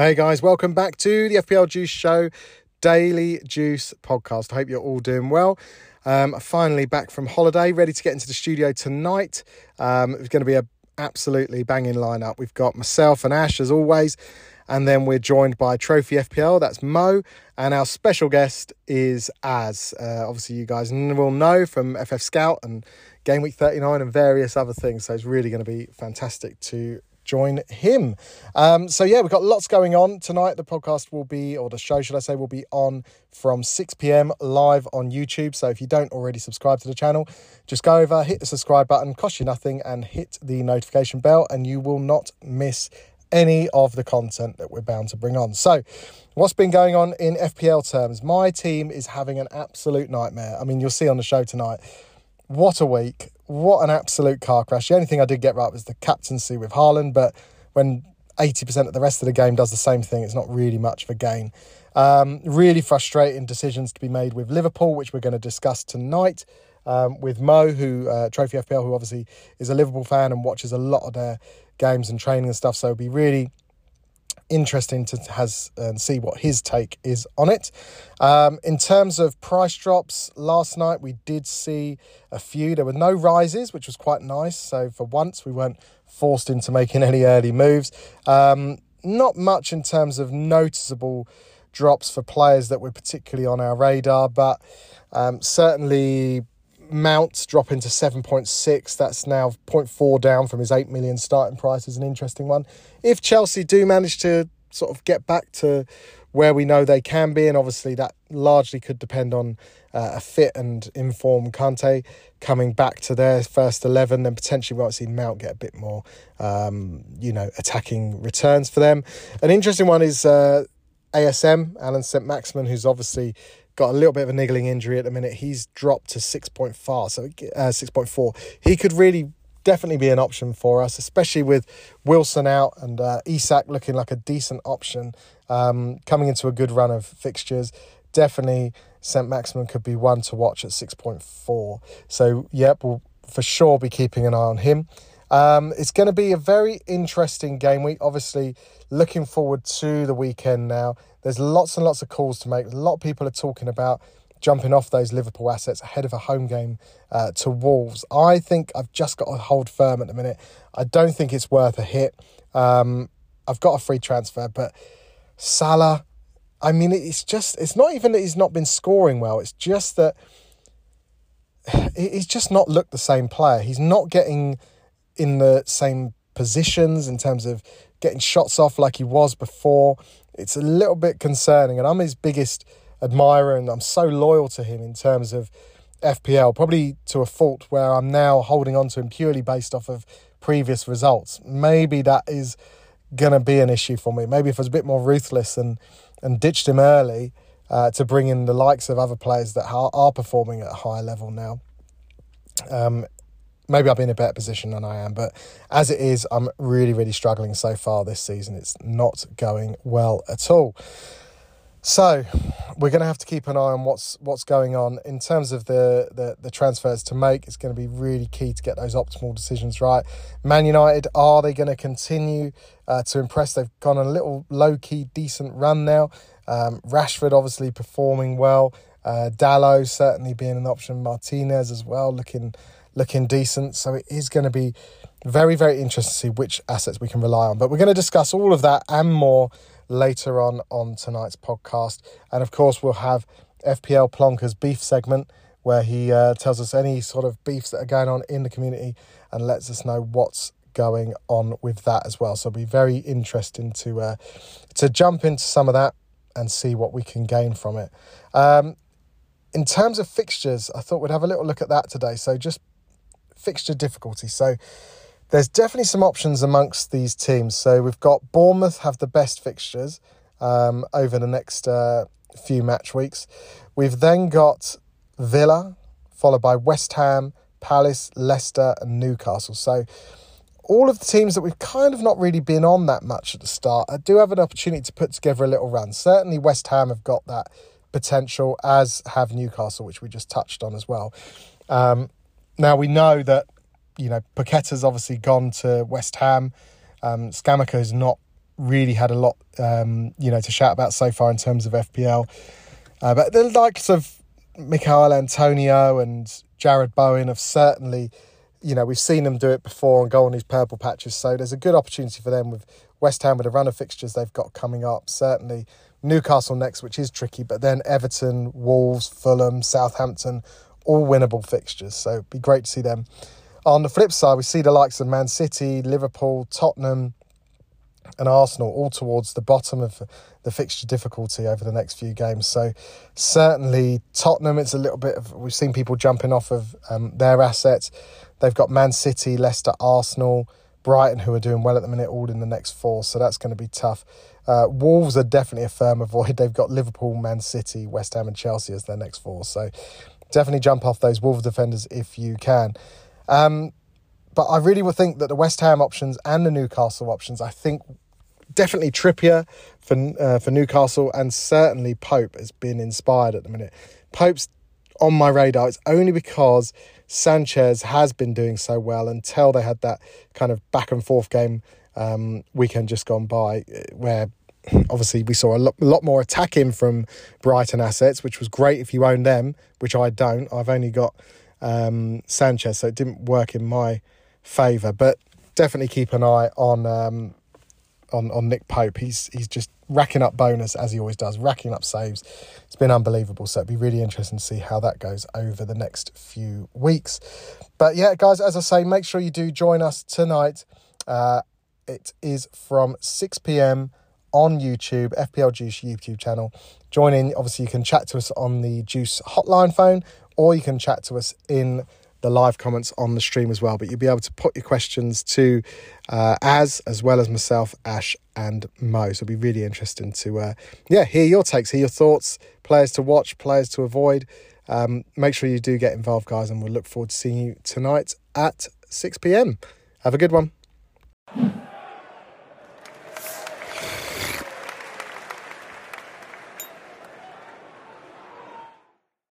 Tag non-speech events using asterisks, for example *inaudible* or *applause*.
Hey guys, welcome back to the FPL Juice Show Daily Juice podcast. I hope you're all doing well. Um, finally back from holiday, ready to get into the studio tonight. Um, it's going to be a absolutely banging lineup. We've got myself and Ash as always, and then we're joined by Trophy FPL. That's Mo, and our special guest is Az. Uh, obviously, you guys will know from FF Scout and Game Week 39 and various other things. So it's really going to be fantastic to join him. Um, so yeah, we've got lots going on tonight. The podcast will be, or the show, should I say, will be on from 6 p.m. live on YouTube. So if you don't already subscribe to the channel, just go over, hit the subscribe button, cost you nothing, and hit the notification bell, and you will not miss any of the content that we're bound to bring on. So, what's been going on in FPL terms? My team is having an absolute nightmare. I mean, you'll see on the show tonight. What a week what an absolute car crash. The only thing I did get right was the captaincy with Haaland, but when 80% of the rest of the game does the same thing, it's not really much of a gain. Um, really frustrating decisions to be made with Liverpool, which we're going to discuss tonight. Um, with Mo, who uh, Trophy FPL, who obviously is a Liverpool fan and watches a lot of their games and training and stuff. So it'll be really interesting to has and see what his take is on it. Um, in terms of price drops, last night we did see a few. There were no rises, which was quite nice. So for once, we weren't forced into making *laughs* any early moves. Um, not much in terms of noticeable drops for players that were particularly on our radar, but um, certainly Mount dropping to 7.6. That's now 0.4 down from his 8 million starting price is an interesting one. If Chelsea do manage to sort of get back to where we know they can be, and obviously that largely could depend on uh, a fit and informed Kante coming back to their first 11, then potentially we might see Mount get a bit more, um, you know, attacking returns for them. An interesting one is uh, ASM, Alan Saint-Maximin, who's obviously got a little bit of a niggling injury at the minute. He's dropped to 6.4, so uh, 6.4. He could really definitely be an option for us, especially with Wilson out and uh, Isak looking like a decent option um, coming into a good run of fixtures. Definitely, Saint-Maximin could be one to watch at 6.4. So, yep, we'll for sure be keeping an eye on him. Um, it's going to be a very interesting game week. Obviously, looking forward to the weekend now. There's lots and lots of calls to make. A lot of people are talking about jumping off those Liverpool assets ahead of a home game uh, to Wolves. I think I've just got to hold firm at the minute. I don't think it's worth a hit. Um, I've got a free transfer, but Salah, I mean, it's just, it's not even that he's not been scoring well, it's just that *sighs* he's just not looked the same player. He's not getting in the same positions in terms of getting shots off like he was before. It's a little bit concerning, and I'm his biggest admirer, and I'm so loyal to him in terms of FPL, probably to a fault where I'm now holding on to him purely based off of previous results. Maybe that is going to be an issue for me. Maybe if I was a bit more ruthless and, and ditched him early uh, to bring in the likes of other players that are, are performing at a higher level now. Um, maybe I'll be in a better position than I am. But as it is, I'm really, really struggling so far this season. It's not going well at all. So we're going to have to keep an eye on what's what's going on in terms of the, the, the transfers to make. It's going to be really key to get those optimal decisions right. Man United are they going to continue uh, to impress? They've gone on a little low key decent run now. Um, Rashford obviously performing well. Uh, Dalot certainly being an option. Martinez as well looking looking decent. So it is going to be very, very interesting to see which assets we can rely on. But we're going to discuss all of that and more later on on tonight's podcast. And of course, we'll have FPL Plonker's beef segment where he uh, tells us any sort of beefs that are going on in the community and lets us know what's going on with that as well. So it'll be very interesting to uh, to jump into some of that and see what we can gain from it. Um, in terms of fixtures, I thought we'd have a little look at that today. So just fixture difficulty. So there's definitely some options amongst these teams. So we've got Bournemouth have the best fixtures um, over the next uh, few match weeks. We've then got Villa, followed by West Ham, Palace, Leicester, and Newcastle. So all of the teams that we've kind of not really been on that much at the start, I do have an opportunity to put together a little run. Certainly, West Ham have got that potential, as have Newcastle, which we just touched on as well. Um, now we know that you know Paqueta's obviously gone to West Ham. Um, is not really had a lot, um, you know, to shout about so far in terms of FPL. Uh, but the likes of Michail Antonio and Jarrod Bowen have certainly, you know, we've seen them do it before and go on these purple patches. So there's a good opportunity for them with West Ham with the run of fixtures they've got coming up. Certainly Newcastle next, which is tricky, but then Everton, Wolves, Fulham, Southampton, all winnable fixtures. So it'd be great to see them. On the flip side, we see the likes of Man City, Liverpool, Tottenham, and Arsenal all towards the bottom of the fixture difficulty over the next few games. So certainly Tottenham, it's a little bit of we've seen people jumping off of um, their assets. They've got Man City, Leicester, Arsenal, Brighton, who are doing well at the minute, all in the next four. So that's going to be tough. Uh, Wolves are definitely a firm avoid. *laughs* They've got Liverpool, Man City, West Ham, and Chelsea as their next four. So definitely jump off those Wolves defenders if you can. Um, but I really would think that the West Ham options and the Newcastle options, I think definitely Trippier for uh, for Newcastle and certainly Pope has been inspired at the minute. Pope's on my radar. It's only because Sanchez has been doing so well until they had that kind of back and forth game um, weekend just gone by, where obviously we saw a lot, lot more attacking from Brighton assets, which was great if you own them, which I don't. I've only got um, Sanchez, so it didn't work in my favour. But definitely keep an eye on um, on on Nick Pope. He's he's just racking up bonus as he always does, racking up saves. It's been unbelievable. So it'd be really interesting to see how that goes over the next few weeks. But yeah, guys, as I say, make sure you do join us tonight. Uh, it is from six pm on YouTube, FPL Juice YouTube channel. Join in. Obviously, you can chat to us on the Juice hotline phone, or you can chat to us in the live comments on the stream as well. But you'll be able to put your questions to uh, Az as well as myself, Ash, and Mo. So it'll be really interesting to uh, yeah hear your takes, hear your thoughts, players to watch, players to avoid. Um, make sure you do get involved, guys, and we'll look forward to seeing you tonight at 6 p.m. Have a good one.